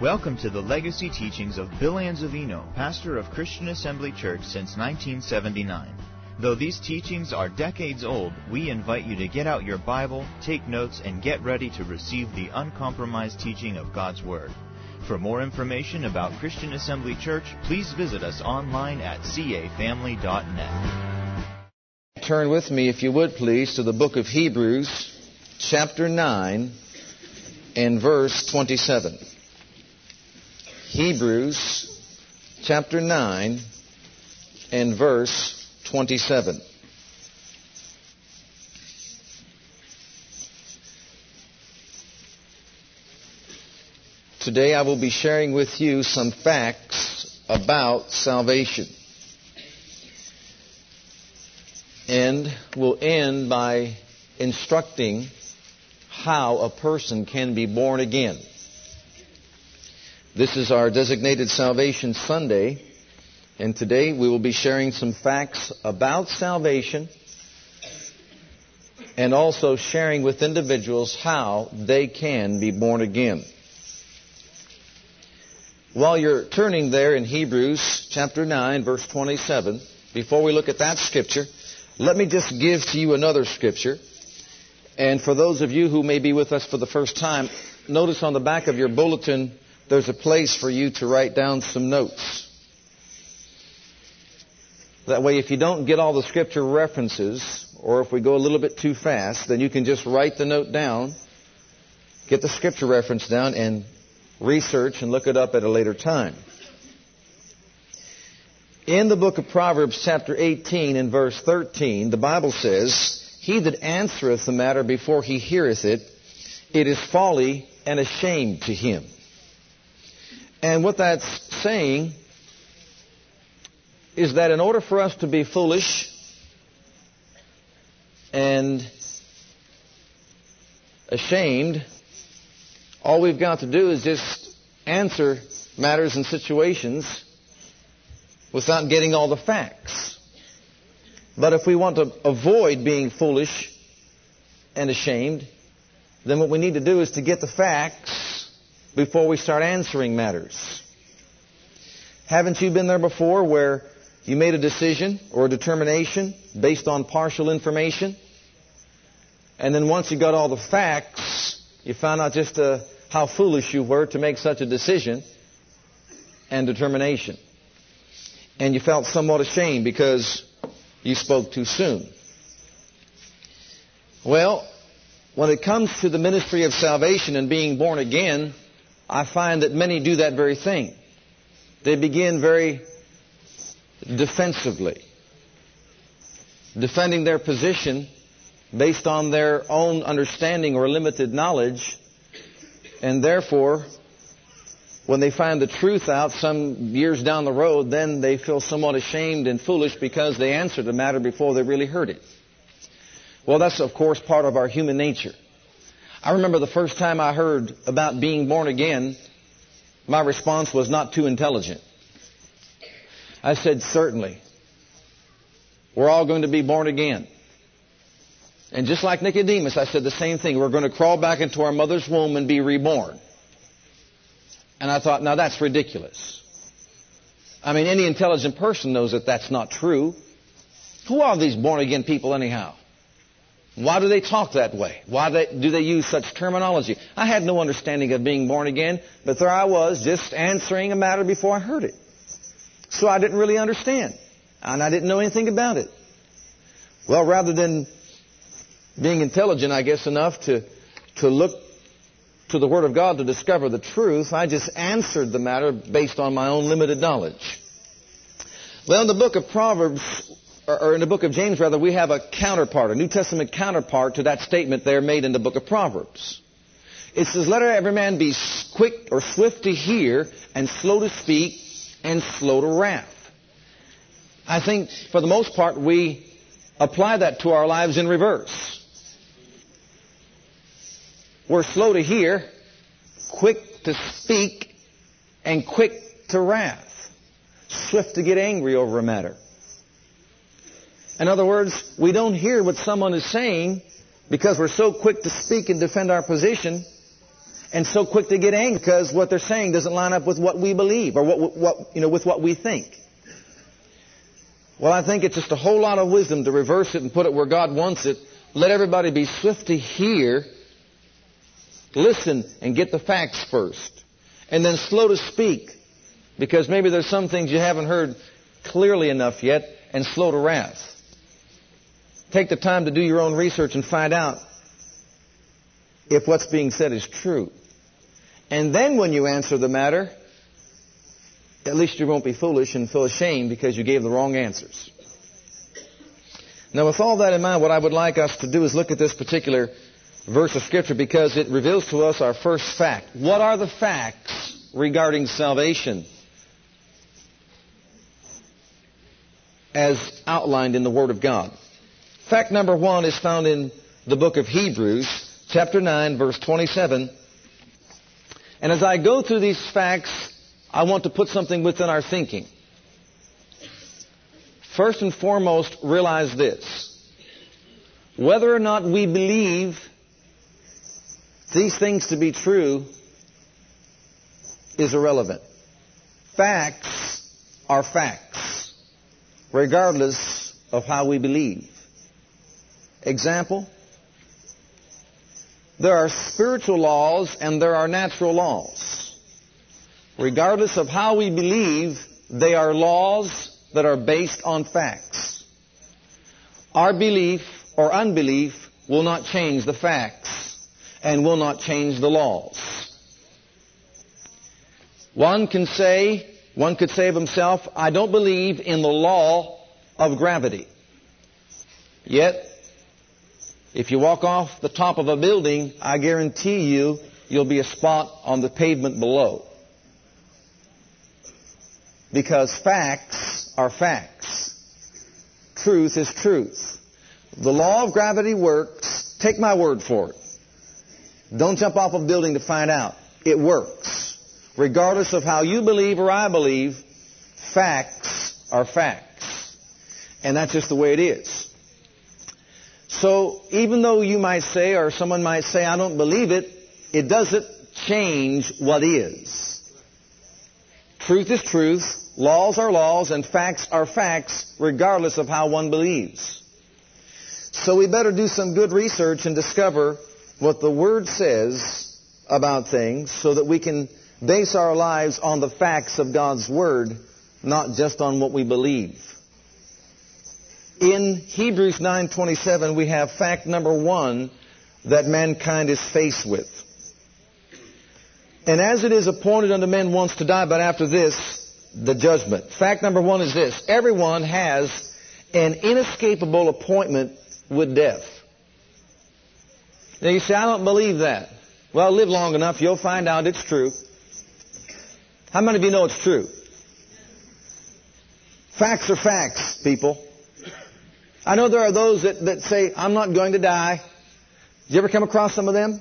Welcome to the legacy teachings of Bill Anzavino, pastor of Christian Assembly Church since 1979. Though these teachings are decades old, we invite you to get out your Bible, take notes, and get ready to receive the uncompromised teaching of God's Word. For more information about Christian Assembly Church, please visit us online at cafamily.net. Turn with me, if you would please, to the book of Hebrews, chapter 9, and verse 27. Hebrews chapter 9 and verse 27. Today I will be sharing with you some facts about salvation. And we'll end by instructing how a person can be born again. This is our designated Salvation Sunday, and today we will be sharing some facts about salvation and also sharing with individuals how they can be born again. While you're turning there in Hebrews chapter 9 verse 27, before we look at that scripture, let me just give to you another scripture. And for those of you who may be with us for the first time, notice on the back of your bulletin there's a place for you to write down some notes. That way, if you don't get all the scripture references, or if we go a little bit too fast, then you can just write the note down, get the scripture reference down, and research and look it up at a later time. In the book of Proverbs, chapter 18 and verse 13, the Bible says, He that answereth the matter before he heareth it, it is folly and a shame to him. And what that's saying is that in order for us to be foolish and ashamed, all we've got to do is just answer matters and situations without getting all the facts. But if we want to avoid being foolish and ashamed, then what we need to do is to get the facts before we start answering matters. Haven't you been there before where you made a decision or a determination based on partial information? And then once you got all the facts, you found out just uh, how foolish you were to make such a decision and determination. And you felt somewhat ashamed because you spoke too soon. Well, when it comes to the ministry of salvation and being born again, I find that many do that very thing. They begin very defensively, defending their position based on their own understanding or limited knowledge, and therefore, when they find the truth out some years down the road, then they feel somewhat ashamed and foolish because they answered the matter before they really heard it. Well, that's of course part of our human nature. I remember the first time I heard about being born again, my response was not too intelligent. I said, certainly. We're all going to be born again. And just like Nicodemus, I said the same thing. We're going to crawl back into our mother's womb and be reborn. And I thought, now that's ridiculous. I mean, any intelligent person knows that that's not true. Who are these born again people anyhow? Why do they talk that way? Why do they use such terminology? I had no understanding of being born again, but there I was just answering a matter before I heard it. So I didn't really understand. And I didn't know anything about it. Well, rather than being intelligent, I guess, enough to, to look to the Word of God to discover the truth, I just answered the matter based on my own limited knowledge. Well, in the book of Proverbs, or in the book of James, rather, we have a counterpart, a New Testament counterpart to that statement there made in the book of Proverbs. It says, let every man be quick or swift to hear and slow to speak and slow to wrath. I think for the most part we apply that to our lives in reverse. We're slow to hear, quick to speak, and quick to wrath. Swift to get angry over a matter. In other words, we don't hear what someone is saying because we're so quick to speak and defend our position. and so quick to get angry because what they're saying doesn't line up with what we believe or what, what, you know, with what we think. Well, I think it's just a whole lot of wisdom to reverse it and put it where God wants it. Let everybody be swift to hear, listen, and get the facts first. And then slow to speak because maybe there's some things you haven't heard clearly enough yet and slow to wrath. Take the time to do your own research and find out if what's being said is true. And then when you answer the matter, at least you won't be foolish and feel ashamed because you gave the wrong answers. Now, with all that in mind, what I would like us to do is look at this particular verse of Scripture because it reveals to us our first fact. What are the facts regarding salvation as outlined in the Word of God? Fact number one is found in the book of Hebrews, chapter 9, verse 27. And as I go through these facts, I want to put something within our thinking. First and foremost, realize this. Whether or not we believe these things to be true is irrelevant. Facts are facts, regardless of how we believe. Example, there are spiritual laws and there are natural laws. Regardless of how we believe, they are laws that are based on facts. Our belief or unbelief will not change the facts and will not change the laws. One can say, one could say of himself, I don't believe in the law of gravity. Yet, if you walk off the top of a building, I guarantee you, you'll be a spot on the pavement below. Because facts are facts. Truth is truth. The law of gravity works. Take my word for it. Don't jump off a building to find out. It works. Regardless of how you believe or I believe, facts are facts. And that's just the way it is. So even though you might say, or someone might say, I don't believe it, it doesn't change what is. Truth is truth, laws are laws, and facts are facts, regardless of how one believes. So we better do some good research and discover what the Word says about things so that we can base our lives on the facts of God's Word, not just on what we believe. In Hebrews 9:27 we have fact number 1 that mankind is faced with. And as it is appointed unto men once to die, but after this, the judgment. Fact number one is this. Everyone has an inescapable appointment with death. Now you say, I don't believe that. Well, live long enough, you'll find out it's true. How many of you know it's true? Facts are facts, people. I know there are those that, that say, I'm not going to die. Did you ever come across some of them?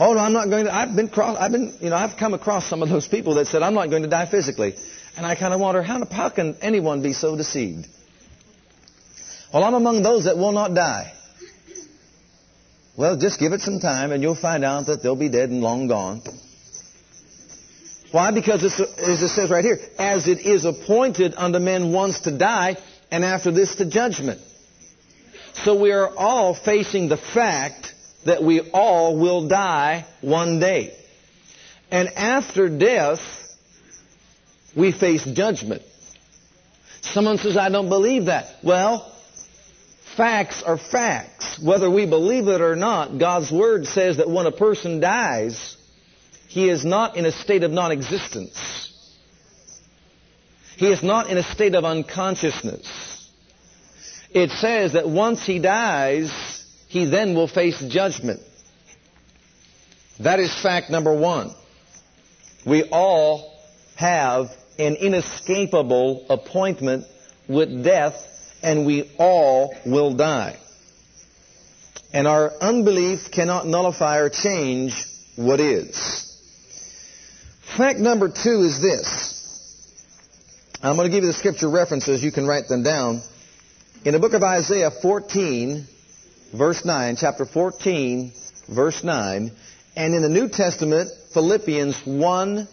Oh no, I'm not going to. I've been cross. I've been, you know, I've come across some of those people that said, I'm not going to die physically, and I kind of wonder how, how can anyone be so deceived? Well, I'm among those that will not die. Well, just give it some time, and you'll find out that they'll be dead and long gone. Why? Because as it says right here, as it is appointed unto men once to die, and after this to judgment. So we are all facing the fact that we all will die one day. And after death, we face judgment. Someone says, I don't believe that. Well, facts are facts. Whether we believe it or not, God's Word says that when a person dies, he is not in a state of non-existence. He is not in a state of unconsciousness. It says that once he dies, he then will face judgment. That is fact number one. We all have an inescapable appointment with death, and we all will die. And our unbelief cannot nullify or change what is. Fact number two is this. I'm going to give you the scripture references. You can write them down. In the book of Isaiah 14, verse 9, chapter 14, verse 9, And in the New Testament, Philippians 1,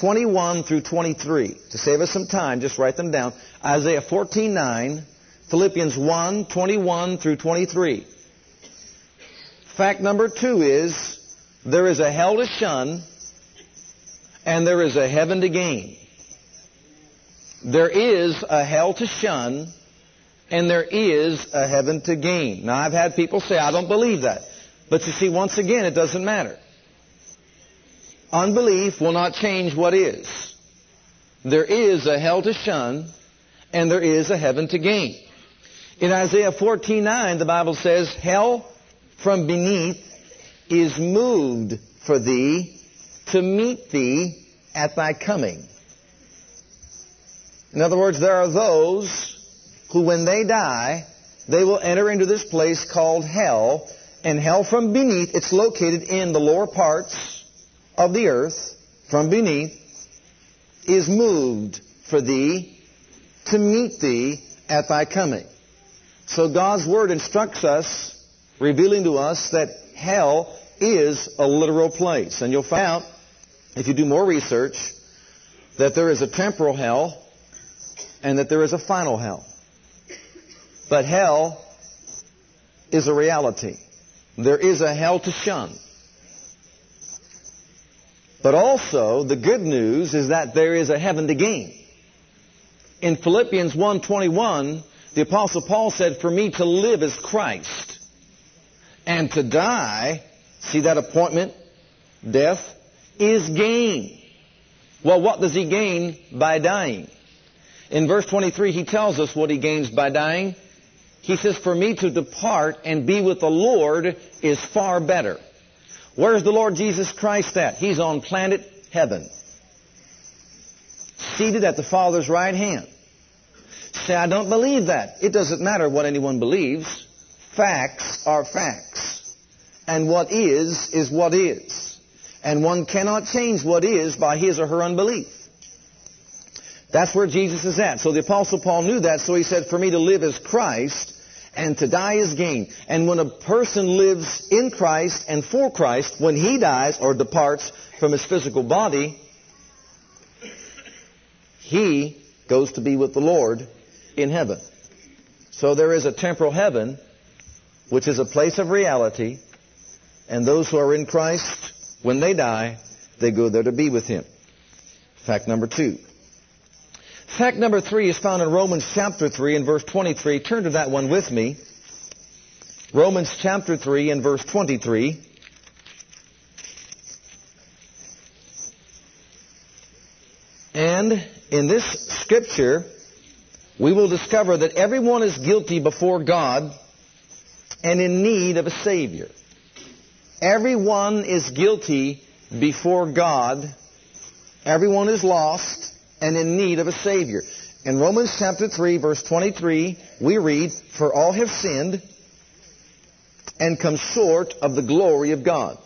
21 through 23. To save us some time, just write them down. Isaiah 14, 9, Philippians 1, 21 through 23. Fact number two is, there is a hell to shun, and there is a heaven to gain. There is a hell to shun, and there is a heaven to gain. Now, I've had people say, I don't believe that. But you see, once again, it doesn't matter. Unbelief will not change what is. There is a hell to shun, and there is a heaven to gain. In Isaiah 14:9, the Bible says, "Hell from beneath is moved for thee to meet thee at thy coming." In other words, there are those who, when they die, they will enter into this place called hell, and hell from beneath, it's located in the lower parts of the earth, from beneath, is moved for thee to meet thee at thy coming. So God's Word instructs us, revealing to us that hell is a literal place. And you'll find out, if you do more research, that there is a temporal hell and that there is a final hell. But hell is a reality. There is a hell to shun. But also, the good news is that there is a heaven to gain. In Philippians 1.21, the Apostle Paul said, For me to live is Christ, and to die, see that appointment, death, is gain. Well, what does he gain by dying? In verse 23, he tells us what he gains by dying. He says, For me to depart and be with the Lord is far better. Where's the Lord Jesus Christ at? He's on planet heaven. Seated at the Father's right hand. Say, I don't believe that. It doesn't matter what anyone believes. Facts are facts. And what is, is what is. And one cannot change what is by his or her unbelief. That's where Jesus is at. So the Apostle Paul knew that, so he said, For me to live is Christ, and to die is gain. And when a person lives in Christ and for Christ, when he dies or departs from his physical body, he goes to be with the Lord in heaven. So there is a temporal heaven, which is a place of reality, and those who are in Christ, when they die, they go there to be with him. Fact number two. Fact number three is found in Romans chapter 3 and verse 23. Turn to that one with me. Romans chapter 3 and verse 23. And in this scripture, we will discover that everyone is guilty before God and in need of a Savior. Everyone is guilty before God. Everyone is lost and in need of a Savior. In Romans chapter 3, verse 23, we read, For all have sinned and come short of the glory of God.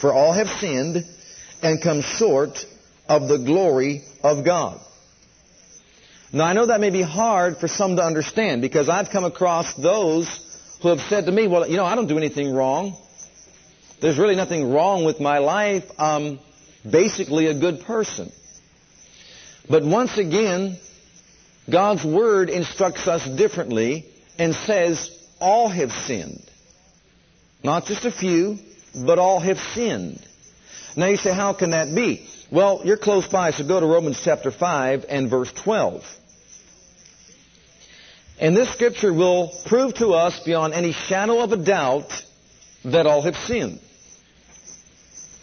For all have sinned and come short of the glory of God. Now I know that may be hard for some to understand because I've come across those who have said to me, well, you know, I don't do anything wrong. There's really nothing wrong with my life. I'm basically a good person. But once again, God's Word instructs us differently and says all have sinned. Not just a few, but all have sinned. Now you say, how can that be? Well, you're close by, so go to Romans chapter 5 and verse 12. And this scripture will prove to us beyond any shadow of a doubt that all have sinned.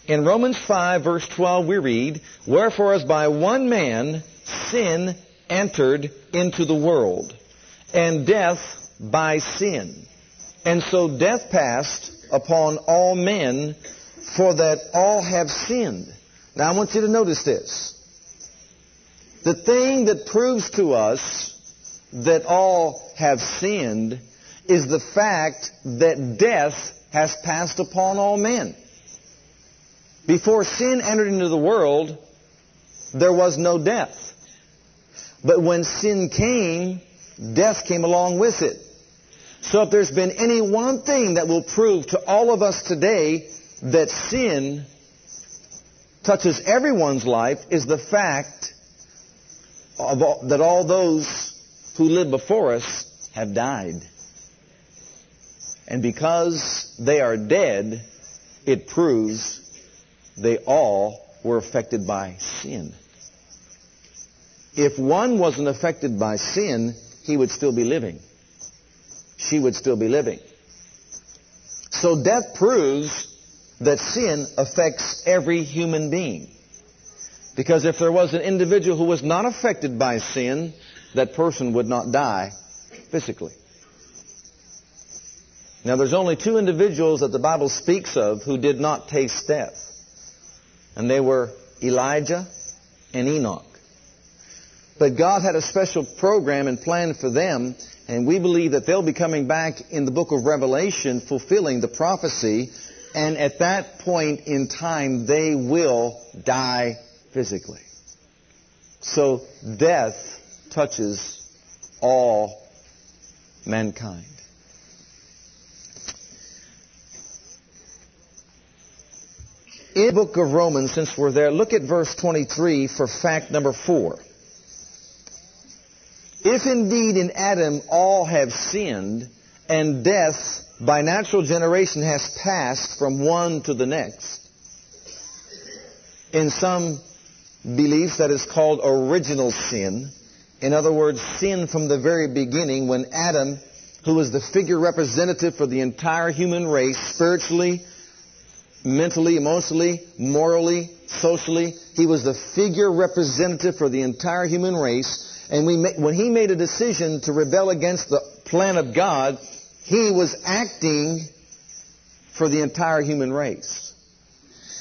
In Romans 5 verse 12 we read, Wherefore as by one man sin entered into the world, and death by sin. And so death passed upon all men, for that all have sinned. Now I want you to notice this. The thing that proves to us that all have sinned is the fact that death has passed upon all men. Before sin entered into the world, there was no death. But when sin came, death came along with it. So if there's been any one thing that will prove to all of us today that sin touches everyone's life is the fact all, that all those who lived before us have died. And because they are dead, it proves they all were affected by sin. If one wasn't affected by sin, he would still be living. She would still be living. So death proves that sin affects every human being. Because if there was an individual who was not affected by sin, that person would not die physically. Now there's only two individuals that the Bible speaks of who did not taste death. And they were Elijah and Enoch. But God had a special program and plan for them, and we believe that they'll be coming back in the book of Revelation fulfilling the prophecy, and at that point in time they will die physically. So death touches all mankind. In the book of Romans, since we're there, look at verse 23 for fact number four. If indeed in Adam all have sinned, and death by natural generation has passed from one to the next, in some beliefs that is called original sin. In other words, sin from the very beginning when Adam, who was the figure representative for the entire human race, spiritually, mentally, emotionally, morally, socially, he was the figure representative for the entire human race. And we, when he made a decision to rebel against the plan of God, he was acting for the entire human race.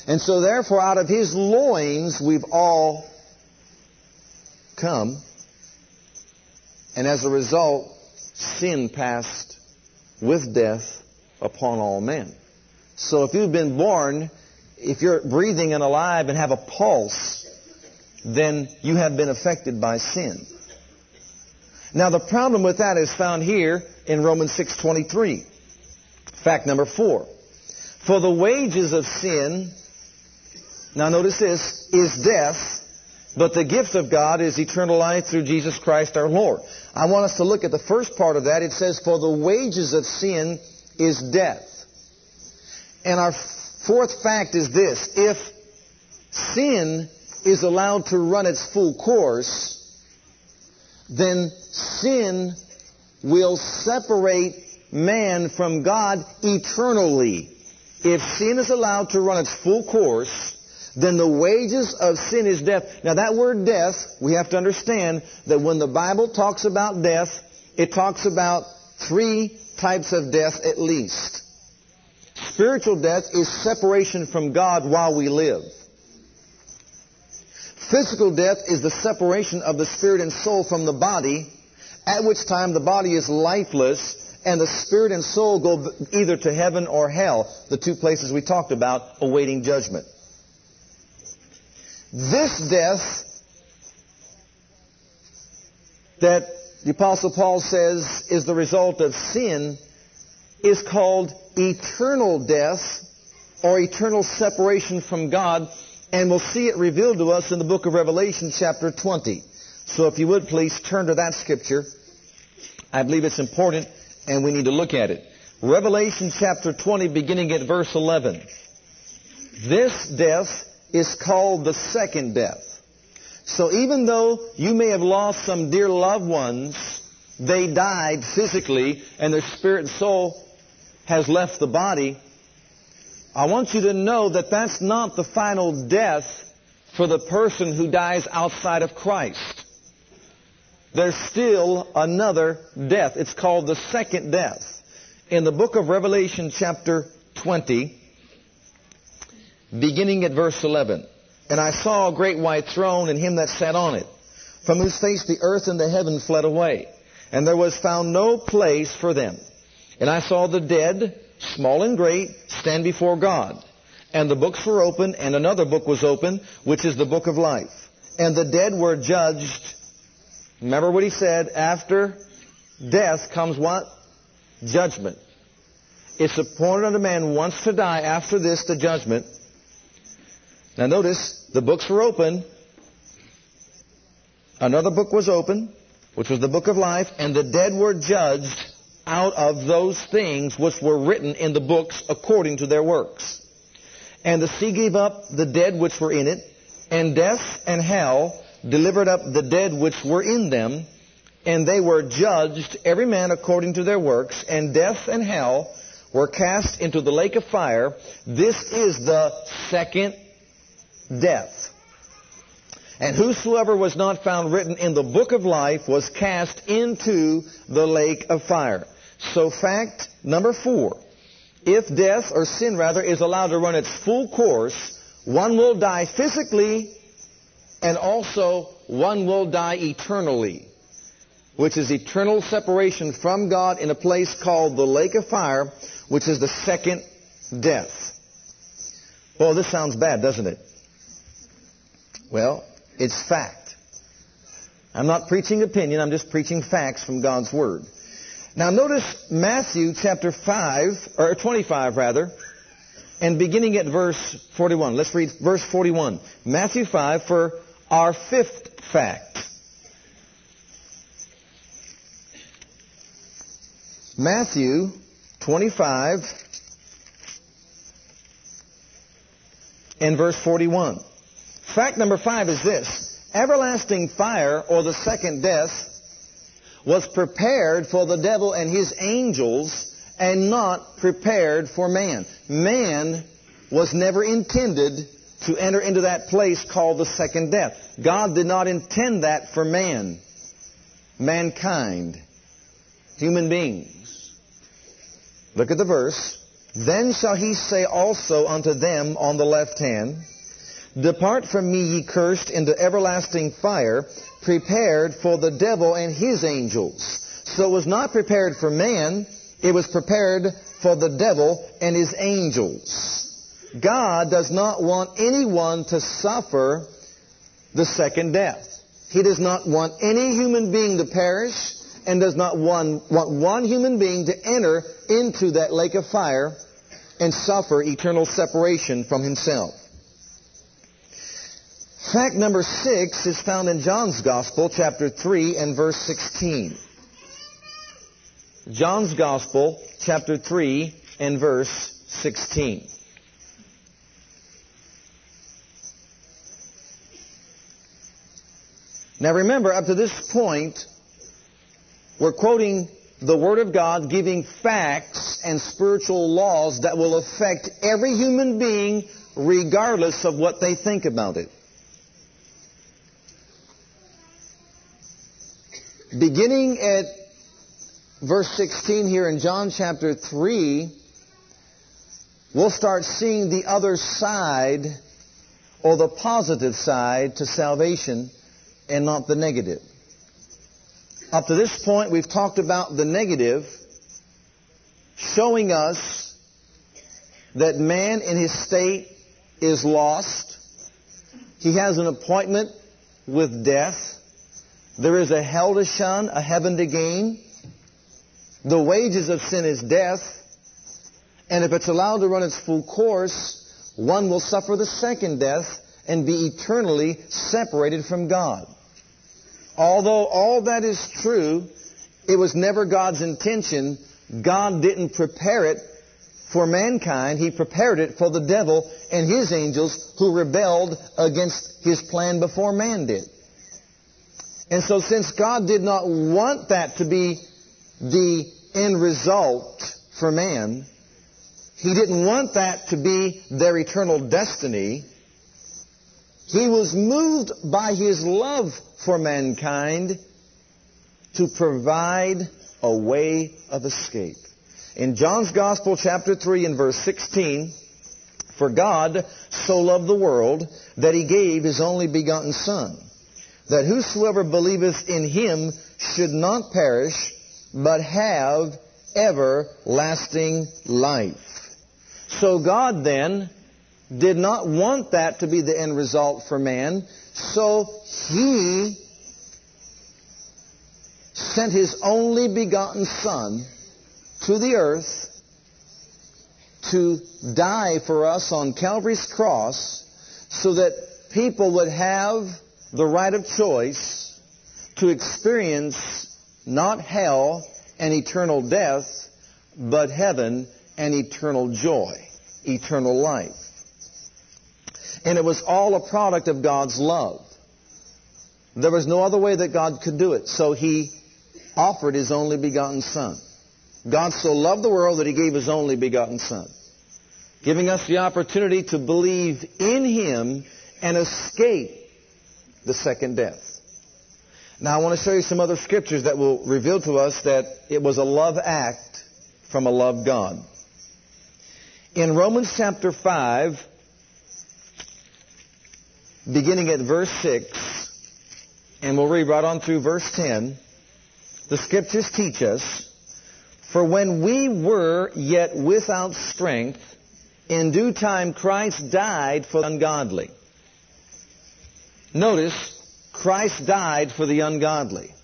And so therefore out of his loins we've all come. And as a result, sin passed with death upon all men. So if you've been born, if you're breathing and alive and have a pulse, then you have been affected by sin. Now the problem with that is found here in Romans 6:23. Fact number 4. For the wages of sin, now notice this, is death, but the gift of God is eternal life through Jesus Christ our Lord. I want us to look at the first part of that. It says, for the wages of sin is death. And our fourth fact is this. If sin is allowed to run its full course, then sin will separate man from God eternally. If sin is allowed to run its full course, then the wages of sin is death. Now that word death, we have to understand that when the Bible talks about death, it talks about three types of death at least. Spiritual death is separation from God while we live. Physical death is the separation of the spirit and soul from the body, at which time the body is lifeless and the spirit and soul go either to heaven or hell, the two places we talked about awaiting judgment. This death that the apostle Paul says is the result of sin is called eternal death or eternal separation from God and we'll see it revealed to us in the book of Revelation chapter 20. So if you would please turn to that scripture. I believe it's important and we need to look at it. Revelation chapter 20 beginning at verse 11. This death is called the second death. So even though you may have lost some dear loved ones, they died physically and their spirit and soul has left the body, I want you to know that that's not the final death for the person who dies outside of Christ. There's still another death. It's called the second death. In the book of Revelation chapter 20, beginning at verse 11. And I saw a great white throne and him that sat on it, from whose face the earth and the heaven fled away. And there was found no place for them. And I saw the dead, small and great, stand before God. And the books were open, and another book was open, which is the book of life. And the dead were judged. Remember what he said? After death comes what? Judgment. It's appointed unto man once to die, after this the judgment. Now notice, the books were open. Another book was open, which was the book of life, and the dead were judged out of those things which were written in the books according to their works. And the sea gave up the dead which were in it, and death and hell delivered up the dead which were in them, and they were judged, every man according to their works, and death and hell were cast into the lake of fire. This is the second death. And whosoever was not found written in the book of life was cast into the lake of fire. So fact number four, if death or sin rather is allowed to run its full course, one will die physically and also one will die eternally, which is eternal separation from God in a place called the lake of fire, which is the second death. Well, this sounds bad, doesn't it? Well, it's fact. I'm not preaching opinion, I'm just preaching facts from God's Word. Now notice Matthew chapter 5, or 25 rather, and beginning at verse 41. Let's read verse 41. Matthew 5 for our fifth fact. Matthew 25 and verse 41. Fact number five is this. Everlasting fire, or the second death, was prepared for the devil and his angels and not prepared for man. Man was never intended to enter into that place called the second death. God did not intend that for man, mankind, human beings. Look at the verse. Then shall he say also unto them on the left hand, Depart from me, ye cursed, into everlasting fire, prepared for the devil and his angels. So it was not prepared for man, it was prepared for the devil and his angels. God does not want anyone to suffer the second death. He does not want any human being to perish and does not want, want one human being to enter into that lake of fire and suffer eternal separation from himself. Fact number six is found in John's Gospel, chapter 3 and verse 16. John's Gospel, chapter 3 and verse 16. Now remember, up to this point, we're quoting the Word of God giving facts and spiritual laws that will affect every human being regardless of what they think about it. Beginning at verse 16 here in John chapter 3, we'll start seeing the other side or the positive side to salvation and not the negative. Up to this point, we've talked about the negative, showing us that man in his state is lost. He has an appointment with death. There is a hell to shun, a heaven to gain. The wages of sin is death. And if it's allowed to run its full course, one will suffer the second death and be eternally separated from God. Although all that is true, it was never God's intention. God didn't prepare it for mankind. He prepared it for the devil and his angels who rebelled against his plan before man did. And so since God did not want that to be the end result for man, He didn't want that to be their eternal destiny. He was moved by His love for mankind to provide a way of escape. In John's Gospel, chapter 3 and verse 16, For God so loved the world that he gave his only begotten Son, that whosoever believeth in him should not perish, but have everlasting life. So God then did not want that to be the end result for man, so he sent his only begotten Son to the earth to die for us on Calvary's cross so that people would have the right of choice to experience not hell and eternal death, but heaven and eternal joy, eternal life. And it was all a product of God's love. There was no other way that God could do it. So He offered His only begotten Son. God so loved the world that He gave His only begotten Son, giving us the opportunity to believe in Him and escape the second death. Now I want to show you some other scriptures that will reveal to us that it was a love act from a love God. In Romans chapter 5, beginning at verse 6, and we'll read right on through verse 10, the scriptures teach us, For when we were yet without strength, in due time Christ died for the ungodly. Notice, Christ died for the ungodly.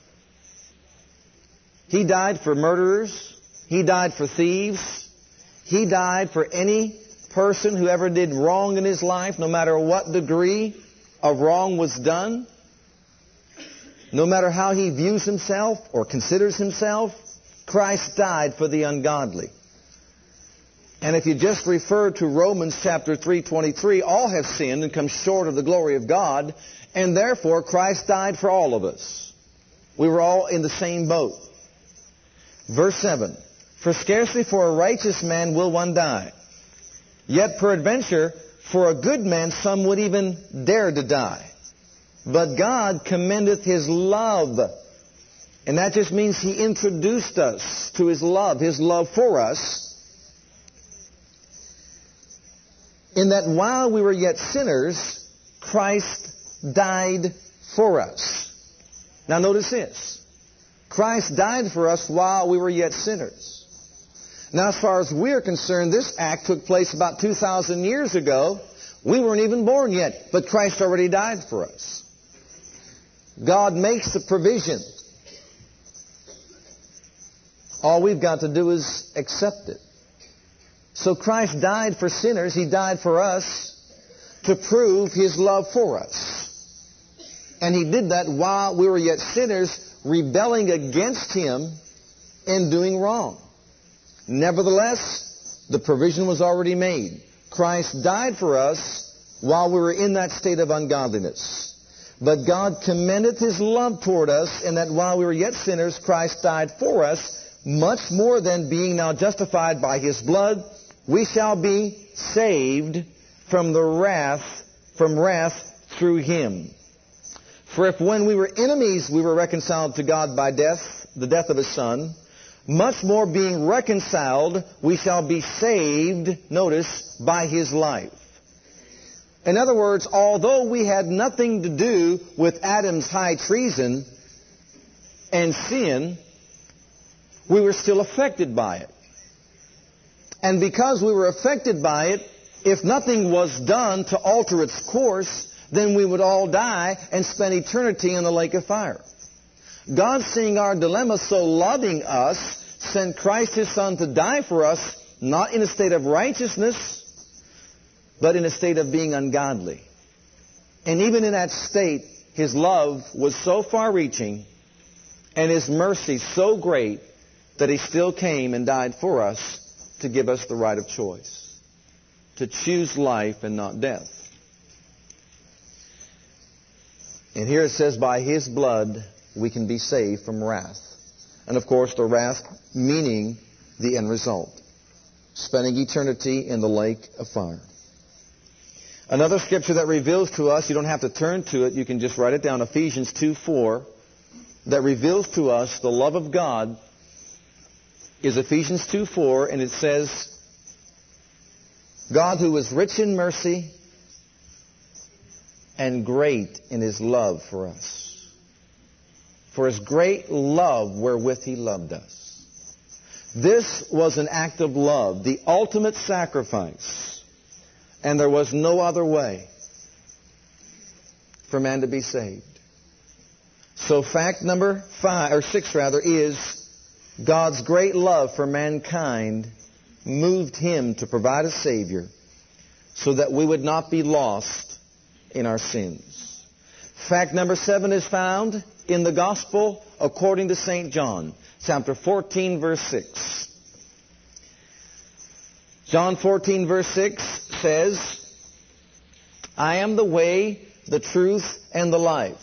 He died for murderers. He died for thieves. He died for any person who ever did wrong in his life, no matter what degree of wrong was done. No matter how he views himself or considers himself, Christ died for the ungodly. And if you just refer to Romans chapter 3:23, all have sinned and come short of the glory of God, and therefore Christ died for all of us. We were all in the same boat. Verse 7. For scarcely for a righteous man will one die. Yet peradventure, for a good man some would even dare to die. But God commendeth his love. And that just means he introduced us to his love, his love for us. In that while we were yet sinners, Christ died for us. Now notice this. Christ died for us while we were yet sinners. Now as far as we're concerned, this act took place about 2,000 years ago. We weren't even born yet, but Christ already died for us. God makes the provision. All we've got to do is accept it. So Christ died for sinners. He died for us to prove His love for us. And he did that while we were yet sinners, rebelling against him and doing wrong. Nevertheless, the provision was already made. Christ died for us while we were in that state of ungodliness. But God commended his love toward us in that while we were yet sinners, Christ died for us, much more than being now justified by his blood, we shall be saved from the wrath, from wrath through him. For if when we were enemies we were reconciled to God by death, the death of His Son, much more being reconciled we shall be saved, notice, by His life. In other words, although we had nothing to do with Adam's high treason and sin, we were still affected by it. And because we were affected by it, if nothing was done to alter its course, then we would all die and spend eternity in the lake of fire. God, seeing our dilemma, so loving us, sent Christ His Son to die for us, not in a state of righteousness, but in a state of being ungodly. And even in that state, His love was so far reaching and His mercy so great that He still came and died for us to give us the right of choice, to choose life and not death. And here it says, by his blood we can be saved from wrath. And of course, the wrath meaning the end result. Spending eternity in the lake of fire. Another scripture that reveals to us, you don't have to turn to it, you can just write it down, Ephesians 2 4, that reveals to us the love of God is Ephesians 2 4, and it says, God who is rich in mercy and great in his love for us. For his great love wherewith he loved us. This was an act of love, the ultimate sacrifice. And there was no other way for man to be saved. So fact number five, or six rather, is God's great love for mankind moved him to provide a Savior so that we would not be lost in our sins. Fact number seven is found in the Gospel according to St. John, chapter 14, verse 6. John 14, verse 6 says, I am the way, the truth, and the life.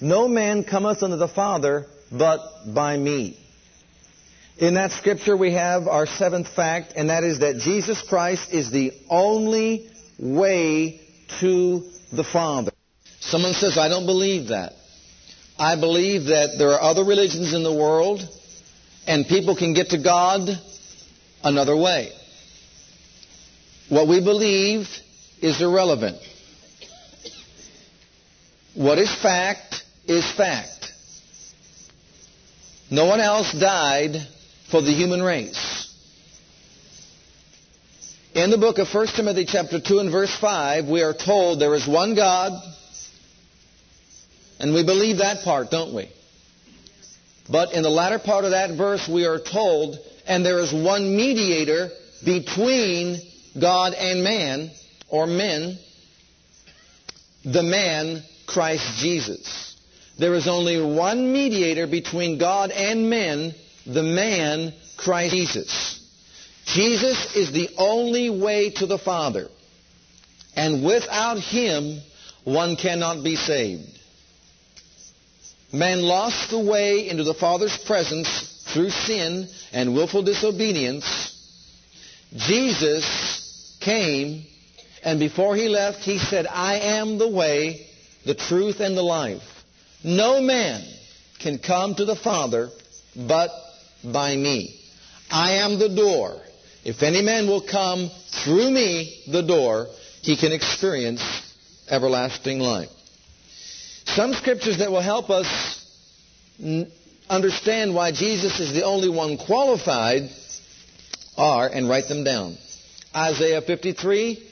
No man cometh unto the Father but by me. In that scripture we have our seventh fact, and that is that Jesus Christ is the only way to the Father. Someone says, I don't believe that. I believe that there are other religions in the world, and people can get to God another way. What we believe is irrelevant. What is fact is fact. No one else died for the human race. In the book of 1 Timothy chapter 2 and verse 5, we are told there is one God, and we believe that part, don't we? But in the latter part of that verse, we are told, and there is one mediator between God and man, or men, the man, Christ Jesus. There is only one mediator between God and men, the man, Christ Jesus. Jesus is the only way to the Father. And without Him, one cannot be saved. Man lost the way into the Father's presence through sin and willful disobedience. Jesus came, and before He left, He said, I am the way, the truth, and the life. No man can come to the Father but by me. I am the door. If any man will come through me, the door, he can experience everlasting life. Some scriptures that will help us understand why Jesus is the only one qualified are, and write them down. Isaiah 53,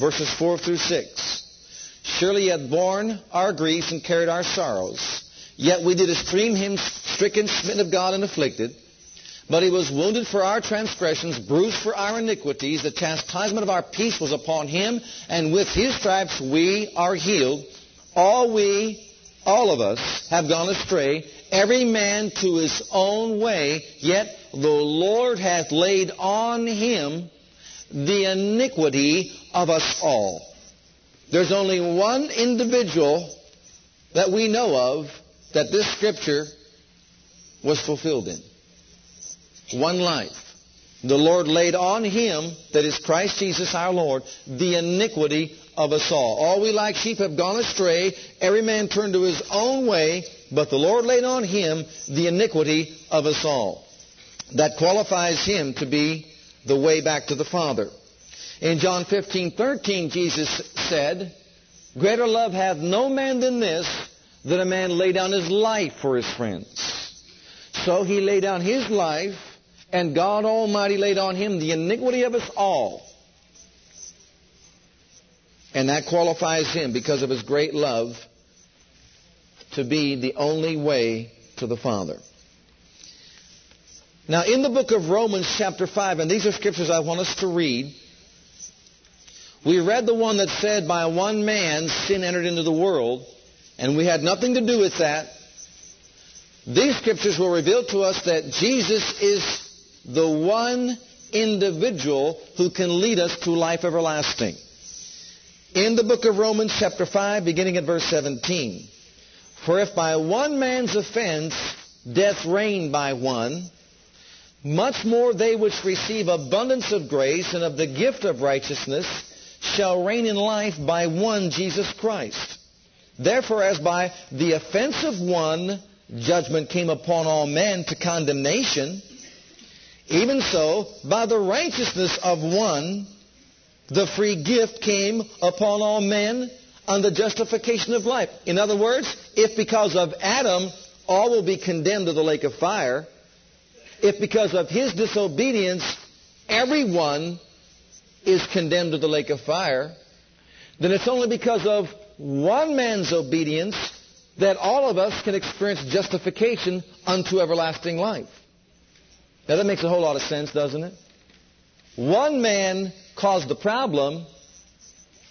verses 4 through 6. Surely he hath borne our griefs and carried our sorrows. Yet we did esteem him stricken, smitten of God, and afflicted. But he was wounded for our transgressions, bruised for our iniquities. The chastisement of our peace was upon him, and with his stripes we are healed. All we, all of us, have gone astray, every man to his own way, yet the Lord hath laid on him the iniquity of us all. There's only one individual that we know of that this scripture was fulfilled in one life. The Lord laid on him, that is Christ Jesus our Lord, the iniquity of us all. All we like sheep have gone astray. Every man turned to his own way, but the Lord laid on him the iniquity of us all. That qualifies him to be the way back to the Father. In John 15, 13, Jesus said, Greater love hath no man than this, that a man lay down his life for his friends. So he laid down his life and God Almighty laid on him the iniquity of us all. And that qualifies him because of his great love to be the only way to the Father. Now, in the book of Romans, chapter 5, and these are scriptures I want us to read, we read the one that said, By one man sin entered into the world, and we had nothing to do with that. These scriptures will reveal to us that Jesus is the one individual who can lead us to life everlasting. In the book of Romans, chapter 5, beginning at verse 17. For if by one man's offense death reigned by one, much more they which receive abundance of grace and of the gift of righteousness shall reign in life by one Jesus Christ. Therefore, as by the offense of one, judgment came upon all men to condemnation, even so, by the righteousness of one, the free gift came upon all men on the justification of life. In other words, if because of Adam all will be condemned to the lake of fire, if because of his disobedience everyone is condemned to the lake of fire, then it's only because of one man's obedience that all of us can experience justification unto everlasting life. Now that makes a whole lot of sense, doesn't it? one man caused the problem.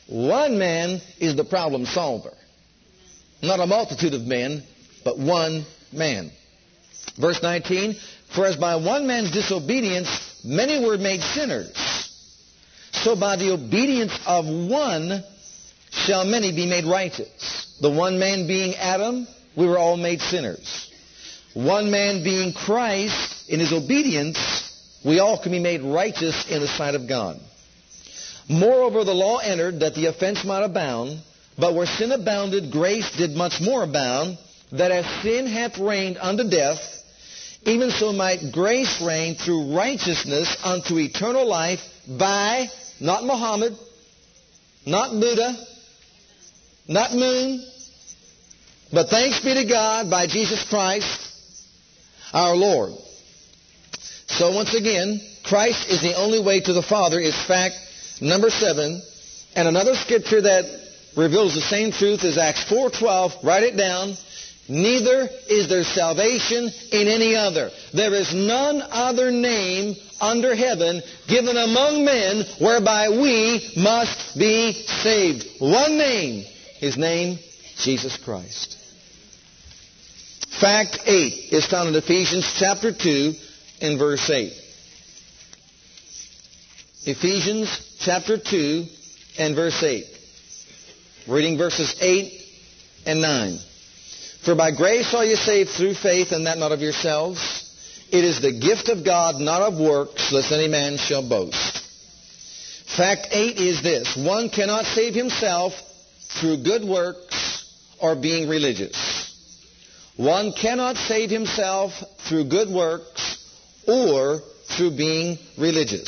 One man is the problem solver. Not a multitude of men, but one man. Verse 19, For as by one man's disobedience many were made sinners, so by the obedience of one shall many be made righteous. The one man being Adam, we were all made sinners. One man being Christ, in his obedience, we all can be made righteous in the sight of God. Moreover, the law entered that the offense might abound, but where sin abounded, grace did much more abound, that as sin hath reigned unto death, even so might grace reign through righteousness unto eternal life by, not Muhammad, not Buddha, not moon, but thanks be to God by Jesus Christ our Lord. So once again, Christ is the only way to the Father is fact number seven. And another scripture that reveals the same truth is Acts 4.12. Write it down. Neither is there salvation in any other. There is none other name under heaven given among men whereby we must be saved. One name. His name, Jesus Christ. Fact 8 is found in Ephesians chapter 2 and verse 8. Ephesians chapter 2 and verse 8. Reading verses 8 and 9. For by grace are you saved through faith, and that not of yourselves. It is the gift of God, not of works, lest any man shall boast. Fact 8 is this. One cannot save himself through good works or being religious. One cannot save himself through good works or through being religious.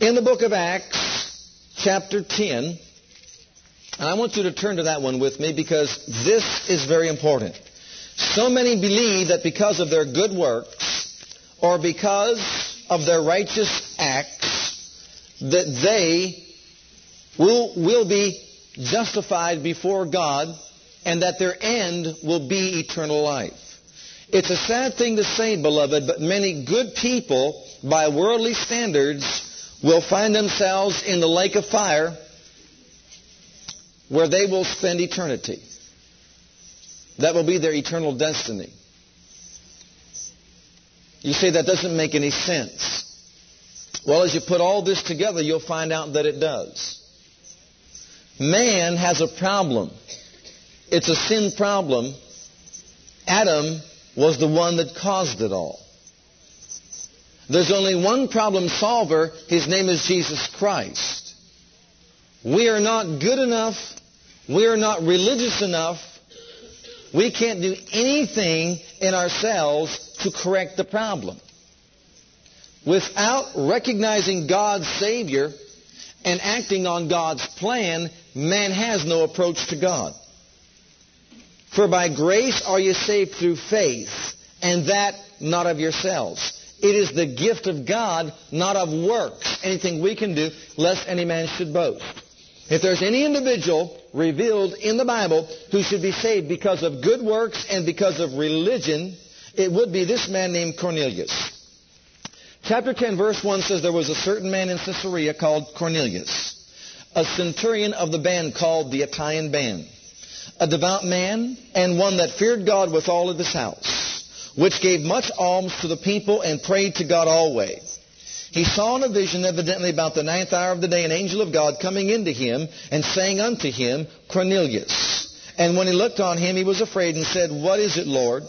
In the book of Acts, chapter 10, and I want you to turn to that one with me because this is very important. So many believe that because of their good works or because of their righteous acts that they will, will be justified before God and that their end will be eternal life. It's a sad thing to say, beloved, but many good people, by worldly standards, will find themselves in the lake of fire where they will spend eternity. That will be their eternal destiny. You say that doesn't make any sense. Well, as you put all this together, you'll find out that it does. Man has a problem. It's a sin problem. Adam was the one that caused it all. There's only one problem solver. His name is Jesus Christ. We are not good enough. We are not religious enough. We can't do anything in ourselves to correct the problem. Without recognizing God's Savior and acting on God's plan, man has no approach to God. For by grace are you saved through faith, and that not of yourselves. It is the gift of God, not of works, anything we can do, lest any man should boast. If there's any individual revealed in the Bible who should be saved because of good works and because of religion, it would be this man named Cornelius. Chapter 10 verse 1 says there was a certain man in Caesarea called Cornelius, a centurion of the band called the Italian band a devout man, and one that feared God with all of his house, which gave much alms to the people and prayed to God always. He saw in a vision, evidently about the ninth hour of the day, an angel of God coming into him and saying unto him, Cornelius. And when he looked on him, he was afraid and said, What is it, Lord?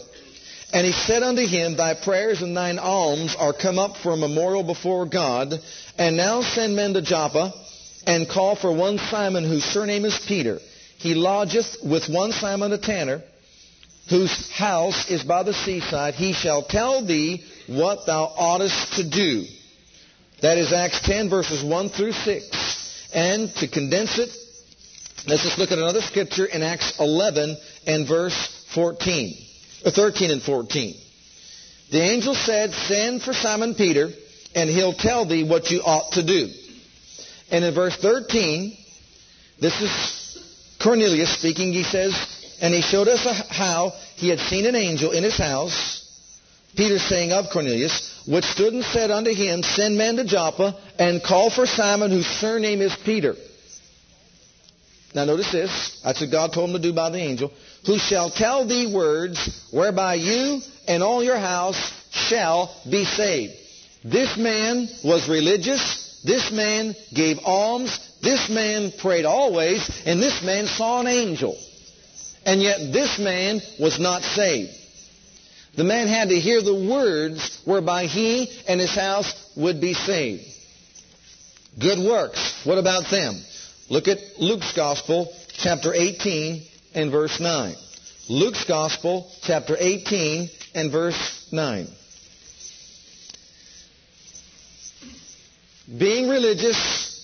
And he said unto him, Thy prayers and thine alms are come up for a memorial before God. And now send men to Joppa and call for one Simon whose surname is Peter he lodgeth with one Simon the tanner, whose house is by the seaside. He shall tell thee what thou oughtest to do. That is Acts 10 verses 1 through 6. And to condense it, let's just look at another scripture in Acts 11 and verse 14, or uh, 13 and 14. The angel said, send for Simon Peter, and he'll tell thee what you ought to do. And in verse 13, this is Cornelius speaking, he says, and he showed us how he had seen an angel in his house. Peter saying of Cornelius, which stood and said unto him, Send men to Joppa, and call for Simon, whose surname is Peter. Now notice this. That's what God told him to do by the angel. Who shall tell thee words whereby you and all your house shall be saved. This man was religious. This man gave alms. This man prayed always. And this man saw an angel. And yet this man was not saved. The man had to hear the words whereby he and his house would be saved. Good works. What about them? Look at Luke's Gospel, chapter 18 and verse 9. Luke's Gospel, chapter 18 and verse 9. Being religious,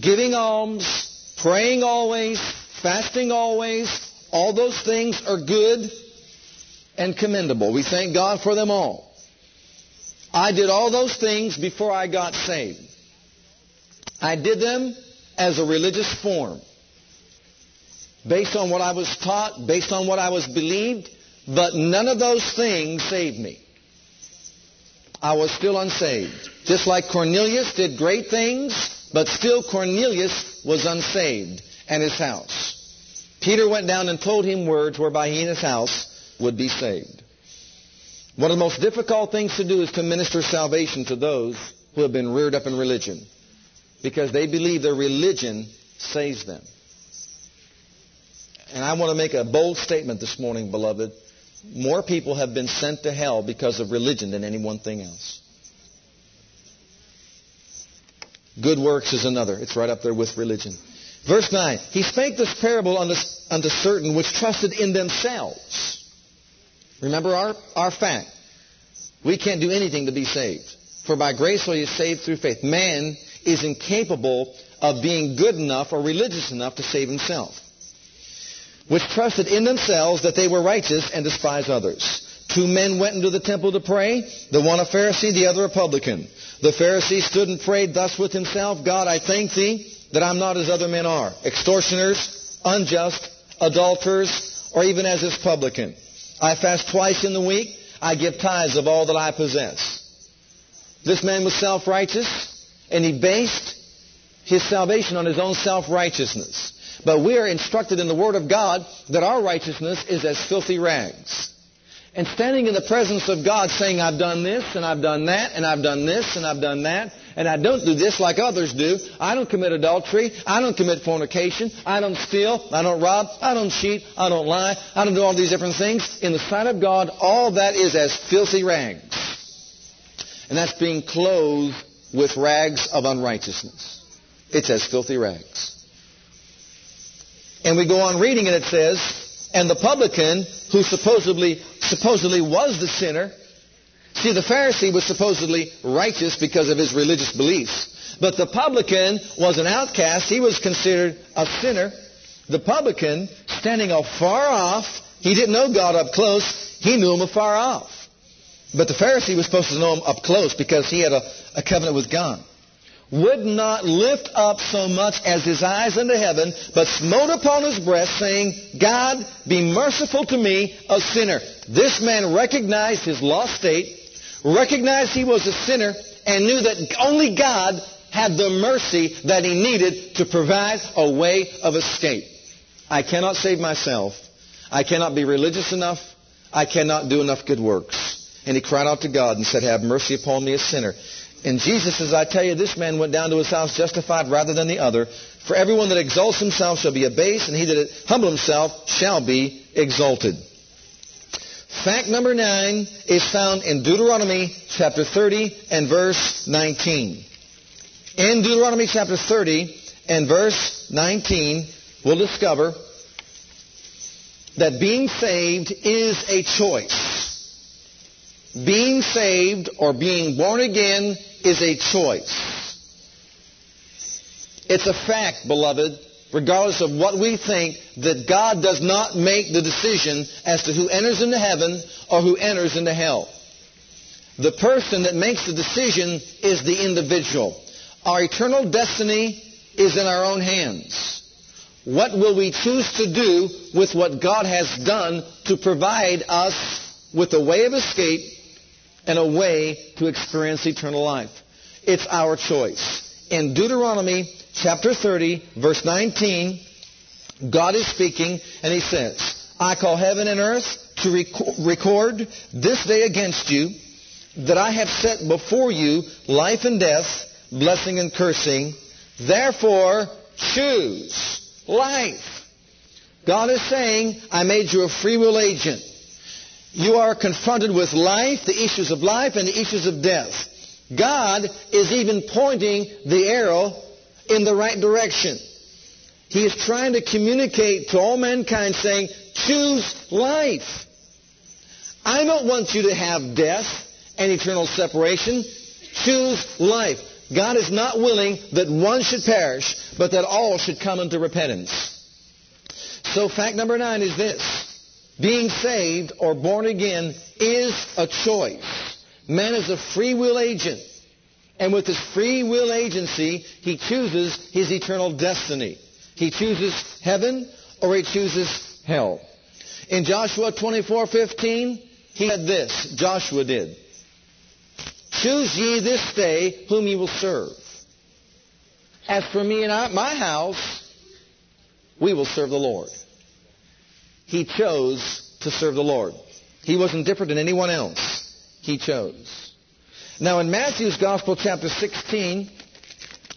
giving alms, praying always, fasting always, all those things are good and commendable. We thank God for them all. I did all those things before I got saved. I did them as a religious form. Based on what I was taught, based on what I was believed, but none of those things saved me. I was still unsaved. Just like Cornelius did great things, but still Cornelius was unsaved and his house. Peter went down and told him words whereby he and his house would be saved. One of the most difficult things to do is to minister salvation to those who have been reared up in religion because they believe their religion saves them. And I want to make a bold statement this morning, beloved. More people have been sent to hell because of religion than any one thing else. Good works is another. It's right up there with religion. Verse 9. He spake this parable unto, unto certain which trusted in themselves. Remember our, our fact. We can't do anything to be saved. For by grace are you saved through faith. Man is incapable of being good enough or religious enough to save himself. Which trusted in themselves that they were righteous and despised others. Two men went into the temple to pray, the one a Pharisee, the other a publican. The Pharisee stood and prayed thus with himself, God, I thank thee that I'm not as other men are, extortioners, unjust, adulterers, or even as this publican. I fast twice in the week. I give tithes of all that I possess. This man was self-righteous, and he based his salvation on his own self-righteousness. But we are instructed in the Word of God that our righteousness is as filthy rags. And standing in the presence of God saying, I've done this, and I've done that, and I've done this, and I've done that, and I don't do this like others do. I don't commit adultery. I don't commit fornication. I don't steal. I don't rob. I don't cheat. I don't lie. I don't do all these different things. In the sight of God, all that is as filthy rags. And that's being clothed with rags of unrighteousness. It's as filthy rags. And we go on reading and it says, and the publican who supposedly, supposedly was the sinner, See, the Pharisee was supposedly righteous because of his religious beliefs. But the publican was an outcast. He was considered a sinner. The publican, standing afar off, he didn't know God up close. He knew him afar off. But the Pharisee was supposed to know him up close because he had a, a covenant with God. Would not lift up so much as his eyes unto heaven, but smote upon his breast, saying, God, be merciful to me, a sinner. This man recognized his lost state recognized he was a sinner, and knew that only God had the mercy that he needed to provide a way of escape. I cannot save myself. I cannot be religious enough. I cannot do enough good works. And he cried out to God and said, Have mercy upon me, a sinner. And Jesus says, I tell you, this man went down to his house justified rather than the other. For everyone that exalts himself shall be abased, and he that humble himself shall be exalted. Fact number nine is found in Deuteronomy chapter 30 and verse 19. In Deuteronomy chapter 30 and verse 19, we'll discover that being saved is a choice. Being saved or being born again is a choice. It's a fact, beloved, regardless of what we think, that God does not make the decision as to who enters into heaven or who enters into hell. The person that makes the decision is the individual. Our eternal destiny is in our own hands. What will we choose to do with what God has done to provide us with a way of escape and a way to experience eternal life. It's our choice. In Deuteronomy chapter 30, verse 19, God is speaking and he says, I call heaven and earth to record this day against you that I have set before you life and death, blessing and cursing. Therefore, choose life. God is saying, I made you a free will agent. You are confronted with life, the issues of life, and the issues of death. God is even pointing the arrow in the right direction. He is trying to communicate to all mankind saying, choose life. I don't want you to have death and eternal separation. Choose life. God is not willing that one should perish, but that all should come into repentance. So fact number nine is this. Being saved or born again is a choice. Man is a free will agent. And with his free will agency, he chooses his eternal destiny. He chooses heaven or he chooses hell. In Joshua 24:15, he said this, Joshua did. Choose ye this day whom ye will serve. As for me and my house, we will serve the Lord. He chose to serve the Lord. He wasn't different than anyone else. He chose. Now in Matthew's Gospel chapter 16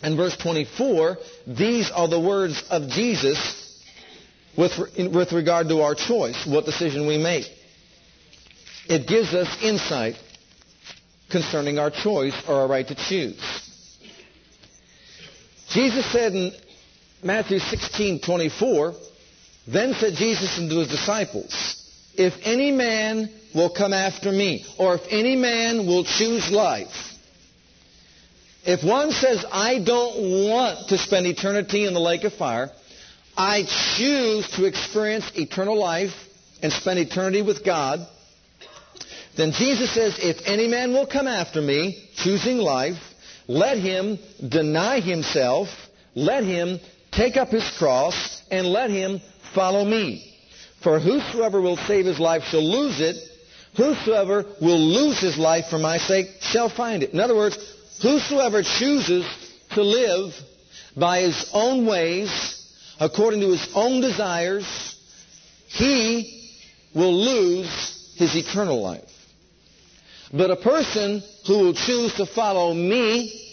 and verse 24, these are the words of Jesus with, with regard to our choice, what decision we make. It gives us insight concerning our choice or our right to choose. Jesus said in Matthew 16, 24, Then said Jesus unto his disciples, If any man will come after me, or if any man will choose life, if one says, I don't want to spend eternity in the lake of fire, I choose to experience eternal life and spend eternity with God, then Jesus says, if any man will come after me, choosing life, let him deny himself, let him take up his cross, and let him follow me. For whosoever will save his life shall lose it. Whosoever will lose his life for my sake shall find it. In other words, whosoever chooses to live by his own ways, according to his own desires, he will lose his eternal life. But a person who will choose to follow me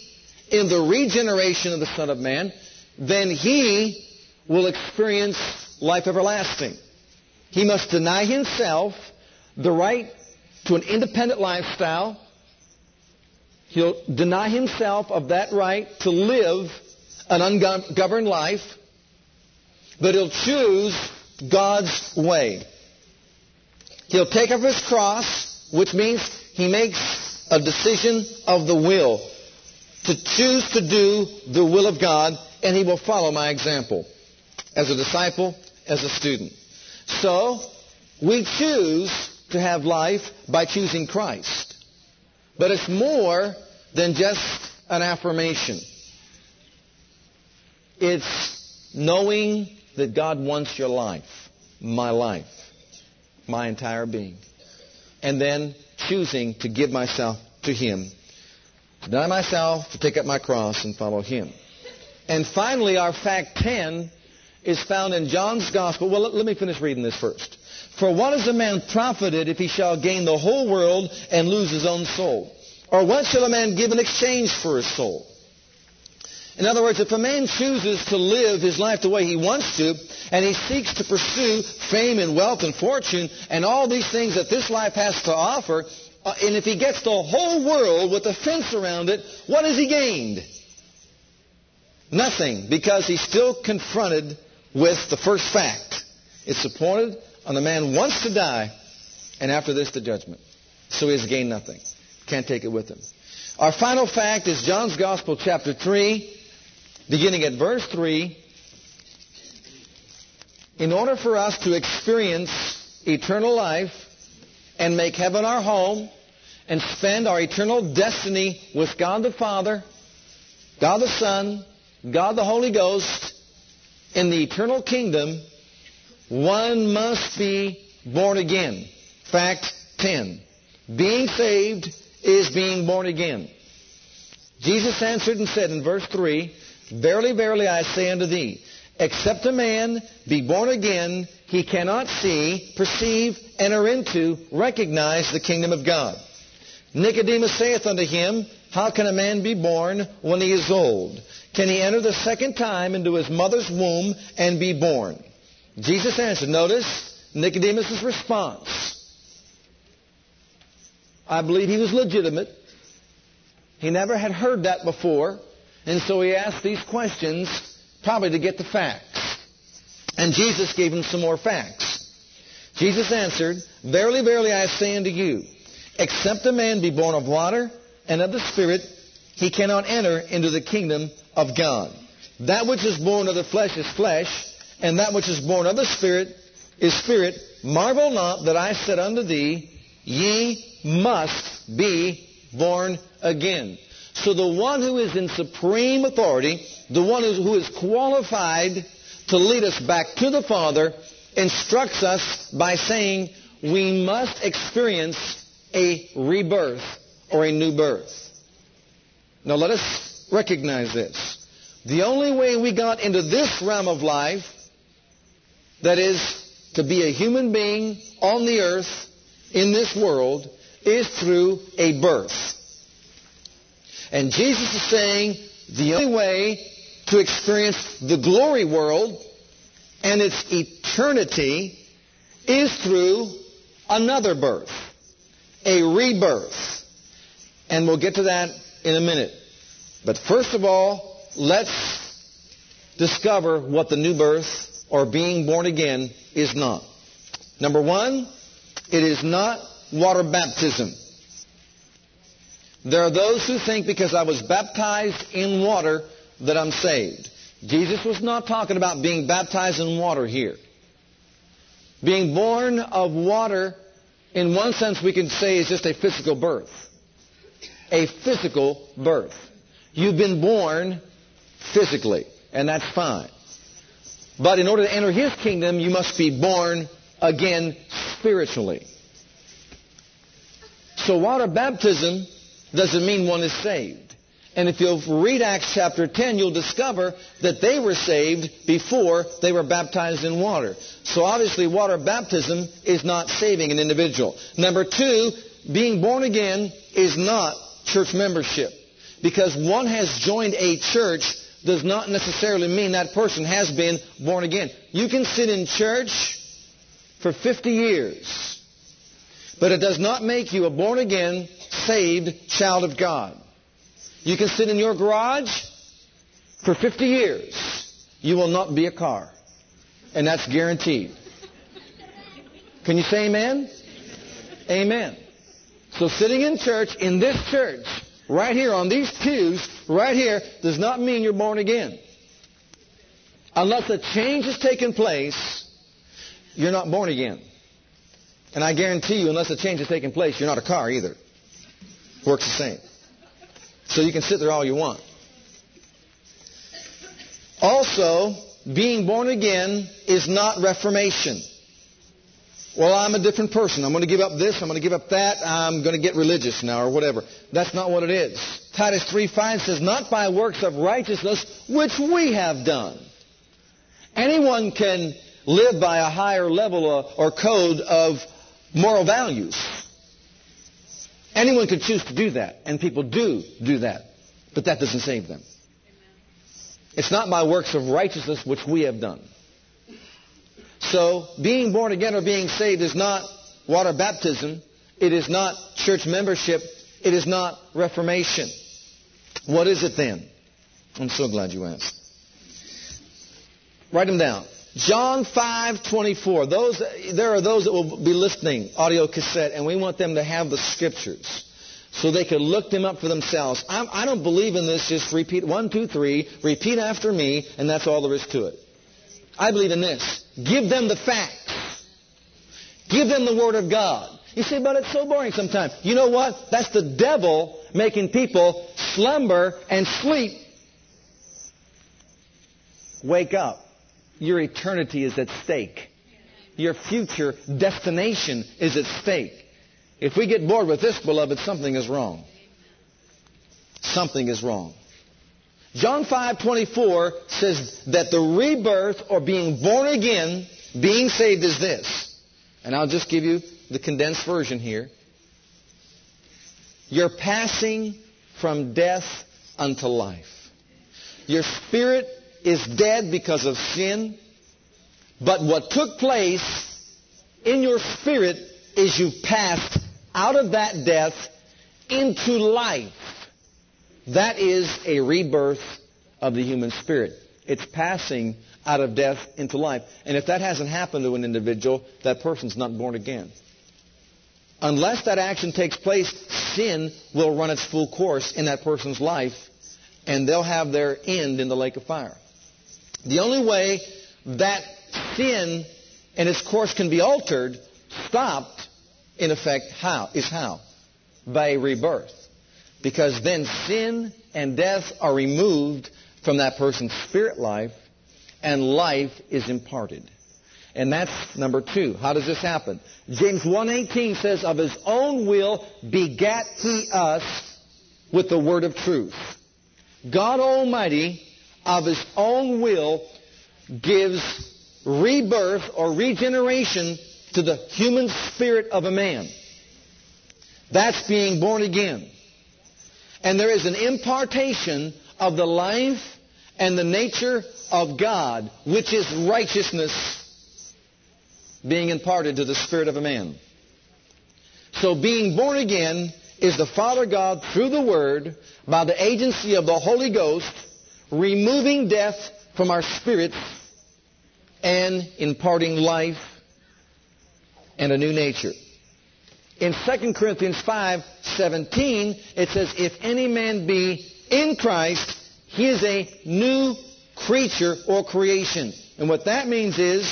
in the regeneration of the Son of Man then he will experience life everlasting. He must deny himself the right to an independent lifestyle. He'll deny himself of that right to live an ungoverned life, but he'll choose God's way. He'll take up his cross, which means he makes a decision of the will to choose to do the will of God and he will follow my example as a disciple, as a student. So, we choose to have life by choosing Christ. But it's more than just an affirmation. It's knowing that God wants your life, my life, my entire being. And then choosing to give myself to Him. Deny myself, to take up my cross and follow Him. And finally, our fact 10 is found in John's Gospel. Well, let me finish reading this first. For what is a man profited if he shall gain the whole world and lose his own soul? Or what shall a man give in exchange for his soul? In other words, if a man chooses to live his life the way he wants to, and he seeks to pursue fame and wealth and fortune and all these things that this life has to offer, uh, and if he gets the whole world with a fence around it, what has he gained? Nothing, because he's still confronted with the first fact. It's appointed on the man once to die, and after this, the judgment. So he has gained nothing. Can't take it with him. Our final fact is John's Gospel, chapter 3, beginning at verse 3. In order for us to experience eternal life and make heaven our home and spend our eternal destiny with God the Father, God the Son, God the Holy Ghost in the eternal kingdom, one must be born again. Fact 10. Being saved is being born again? Jesus answered and said in verse 3, Verily, verily, I say unto thee, except a man be born again, he cannot see, perceive, enter into, recognize the kingdom of God. Nicodemus saith unto him, How can a man be born when he is old? Can he enter the second time into his mother's womb and be born? Jesus answered. Notice Nicodemus' response. I believe he was legitimate. He never had heard that before. And so he asked these questions probably to get the facts. And Jesus gave him some more facts. Jesus answered, Verily, verily, I say unto you, except a man be born of water and of the Spirit, he cannot enter into the kingdom of God. That which is born of the flesh is flesh, and that which is born of the Spirit is spirit. Marvel not that I said unto thee, Ye must be born again. So the one who is in supreme authority, the one who is qualified to lead us back to the Father, instructs us by saying we must experience a rebirth or a new birth. Now let us recognize this. The only way we got into this realm of life, that is, to be a human being on the earth, in this world, is through a birth. And Jesus is saying the only way to experience the glory world and its eternity is through another birth, a rebirth. And we'll get to that in a minute. But first of all, let's discover what the new birth or being born again is not. Number one, it is not water baptism. There are those who think because I was baptized in water that I'm saved. Jesus was not talking about being baptized in water here. Being born of water, in one sense, we can say is just a physical birth. A physical birth. You've been born physically, and that's fine. But in order to enter His kingdom, you must be born again spiritually. So water baptism doesn't mean one is saved. And if you'll read Acts chapter 10, you'll discover that they were saved before they were baptized in water. So obviously water baptism is not saving an individual. Number two, being born again is not church membership. Because one has joined a church does not necessarily mean that person has been born again. You can sit in church for 50 years, but it does not make you a born again saved child of God. You can sit in your garage for 50 years. You will not be a car. And that's guaranteed. Can you say amen? Amen. So sitting in church, in this church, right here on these pews, right here, does not mean you're born again. Unless a change has taken place, you're not born again. And I guarantee you, unless a change has taken place, you're not a car either. Works the same. So you can sit there all you want. Also, being born again is not reformation. Well, I'm a different person. I'm going to give up this. I'm going to give up that. I'm going to get religious now or whatever. That's not what it is. Titus 3.5 says, not by works of righteousness which we have done. Anyone can live by a higher level uh, or code of moral values. Anyone could choose to do that, and people do do that. But that doesn't save them. It's not by works of righteousness which we have done. So, being born again or being saved is not water baptism. It is not church membership. It is not reformation. What is it then? I'm so glad you asked. Write them down. John 5:24. Those there are those that will be listening audio cassette and we want them to have the scriptures so they can look them up for themselves. I'm, I do not believe in this just repeat one, two, three, repeat after me, and that's all there is to it. I believe in this. Give them the facts. Give them the Word of God. You say, but it's so boring sometimes. You know what? That's the devil making people slumber and sleep. Wake up. Your eternity is at stake. Your future destination is at stake. If we get bored with this, beloved, something is wrong. Something is wrong. John 5:24 says that the rebirth or being born again, being saved is this. And I'll just give you the condensed version here. You're passing from death unto life. Your spirit is dead because of sin, but what took place in your spirit is you passed out of that death into life. That is a rebirth of the human spirit. It's passing out of death into life. And if that hasn't happened to an individual, that person's not born again. Unless that action takes place, sin will run its full course in that person's life, and they'll have their end in the lake of fire. The only way that sin and its course can be altered, stopped, in effect, how? Is how? By rebirth. Because then sin and death are removed from that person's spirit life, and life is imparted. And that's number two. How does this happen? James 1.18 says, Of his own will begat he us with the word of truth. God Almighty, of his own will, gives rebirth or regeneration to the human spirit of a man. That's being born again. And there is an impartation of the life and the nature of God, which is righteousness being imparted to the spirit of a man. So being born again is the Father God through the Word by the agency of the Holy Ghost removing death from our spirits and imparting life and a new nature. In 2 Corinthians 5, 17, it says, If any man be in Christ, he is a new creature or creation. And what that means is,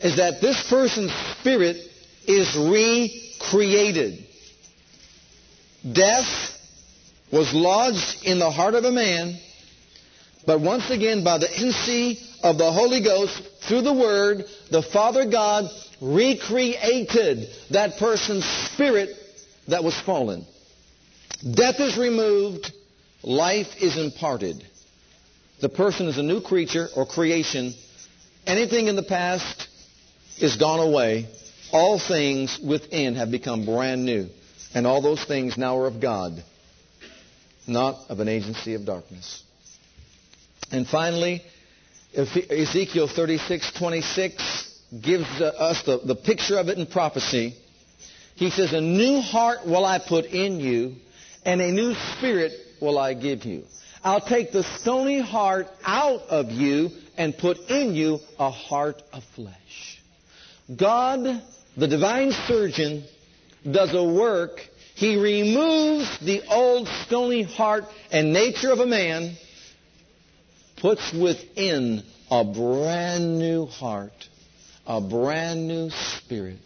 is that this person's spirit is recreated. Death was lodged in the heart of a man, but once again, by the agency of the Holy Ghost, through the Word, the Father God recreated that person's spirit that was fallen. Death is removed, life is imparted. The person is a new creature or creation. Anything in the past is gone away. All things within have become brand new. And all those things now are of God, not of an agency of darkness. And finally, Ezekiel 36, 26 gives us the, the picture of it in prophecy. He says, A new heart will I put in you, and a new spirit will I give you. I'll take the stony heart out of you and put in you a heart of flesh. God, the divine surgeon, does a work. He removes the old stony heart and nature of a man, puts within a brand new heart, a brand new spirit,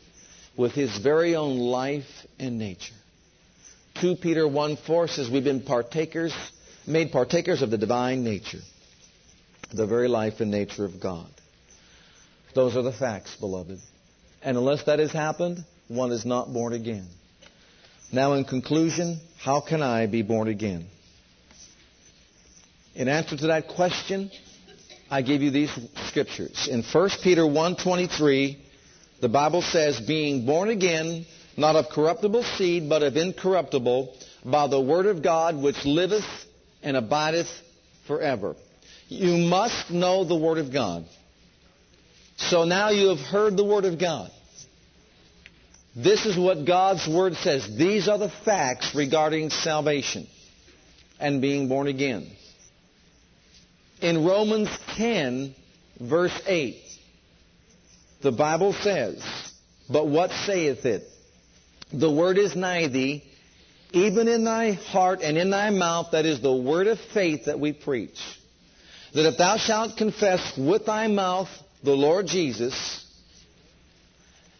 with his very own life and nature. 2 Peter 1 4 says, We've been partakers, made partakers of the divine nature, the very life and nature of God. Those are the facts, beloved. And unless that has happened, one is not born again. Now, in conclusion, how can I be born again? In answer to that question, I give you these scriptures. In 1 Peter 1.23, the Bible says, being born again, not of corruptible seed, but of incorruptible, by the word of God which liveth and abideth forever. You must know the word of God. So now you have heard the word of God. This is what God's Word says. These are the facts regarding salvation and being born again. In Romans 10, verse 8, the Bible says, But what saith it? The word is nigh thee, even in thy heart and in thy mouth, that is the word of faith that we preach. That if thou shalt confess with thy mouth the Lord Jesus,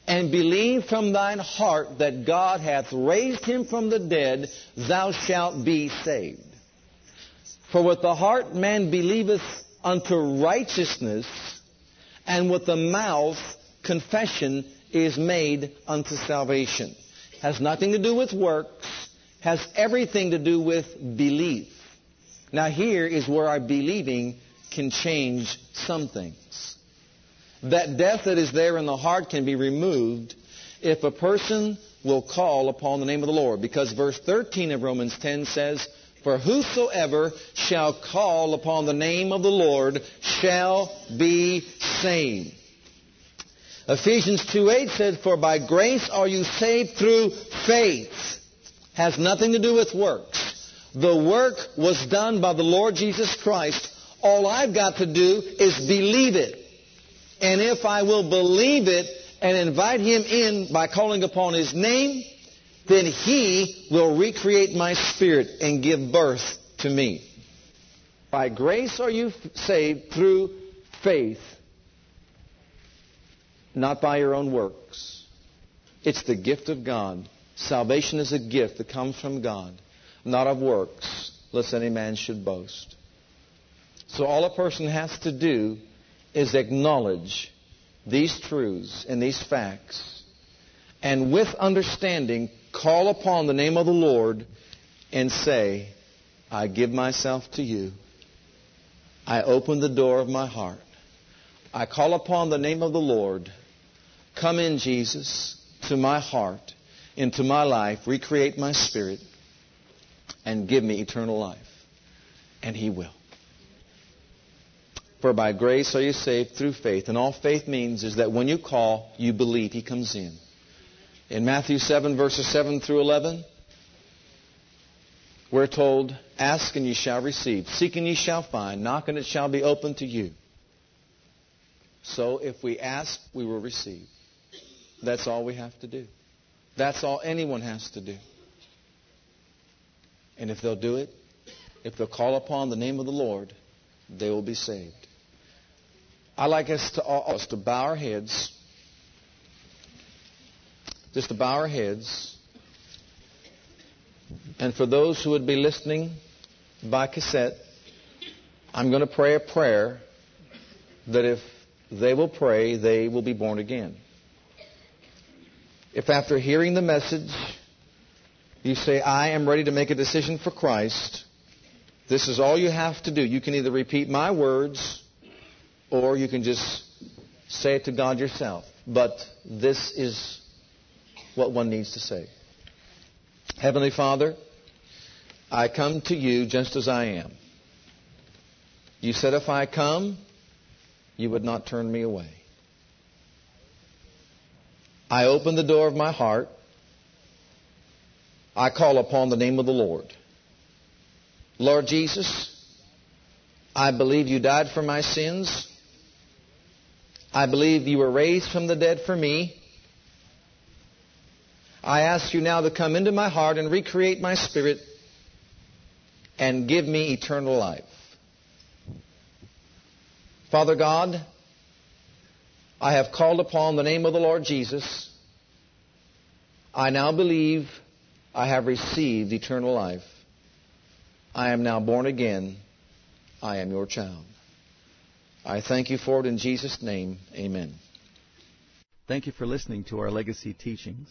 and believe from thine heart that God hath raised him from the dead, thou shalt be saved. For with the heart man believeth unto righteousness, and with the mouth confession is made unto salvation. has nothing to do with works, has everything to do with belief. Now here is where our believing can change some things. That death that is there in the heart can be removed if a person will call upon the name of the Lord. Because verse 13 of Romans 10 says, For whosoever shall call upon the name of the Lord shall be saved. Ephesians 2.8 said, For by grace are you saved through faith. Has nothing to do with works. The work was done by the Lord Jesus Christ. All I've got to do is believe it. And if I will believe it and invite Him in by calling upon His name, then He will recreate my spirit and give birth to me. By grace are you saved through faith not by your own works. It's the gift of God. Salvation is a gift that comes from God, not of works, lest any man should boast. So all a person has to do is acknowledge these truths and these facts, and with understanding, call upon the name of the Lord and say, I give myself to you. I open the door of my heart. I call upon the name of the Lord. Come in, Jesus, to my heart, into my life, recreate my spirit, and give me eternal life. And He will. For by grace are you saved through faith. And all faith means is that when you call, you believe He comes in. In Matthew 7, verses 7 through 11, we're told, Ask and ye shall receive. Seek and ye shall find. Knock and it shall be opened to you. So if we ask, we will receive. That's all we have to do. That's all anyone has to do. And if they'll do it, if they'll call upon the name of the Lord, they will be saved. I like us to all us to bow our heads, just to bow our heads. And for those who would be listening by cassette, I'm going to pray a prayer that if they will pray, they will be born again. If after hearing the message, you say, I am ready to make a decision for Christ, this is all you have to do. You can either repeat my words or you can just say it to God yourself. But this is what one needs to say. Heavenly Father, I come to you just as I am. You said if I come, you would not turn me away. I open the door of my heart. I call upon the name of the Lord. Lord Jesus, I believe you died for my sins. I believe you were raised from the dead for me. I ask you now to come into my heart and recreate my spirit and give me eternal life. Father God, I have called upon the name of the Lord Jesus. I now believe I have received eternal life. I am now born again. I am your child. I thank you for it in Jesus' name. Amen. Thank you for listening to our legacy teachings.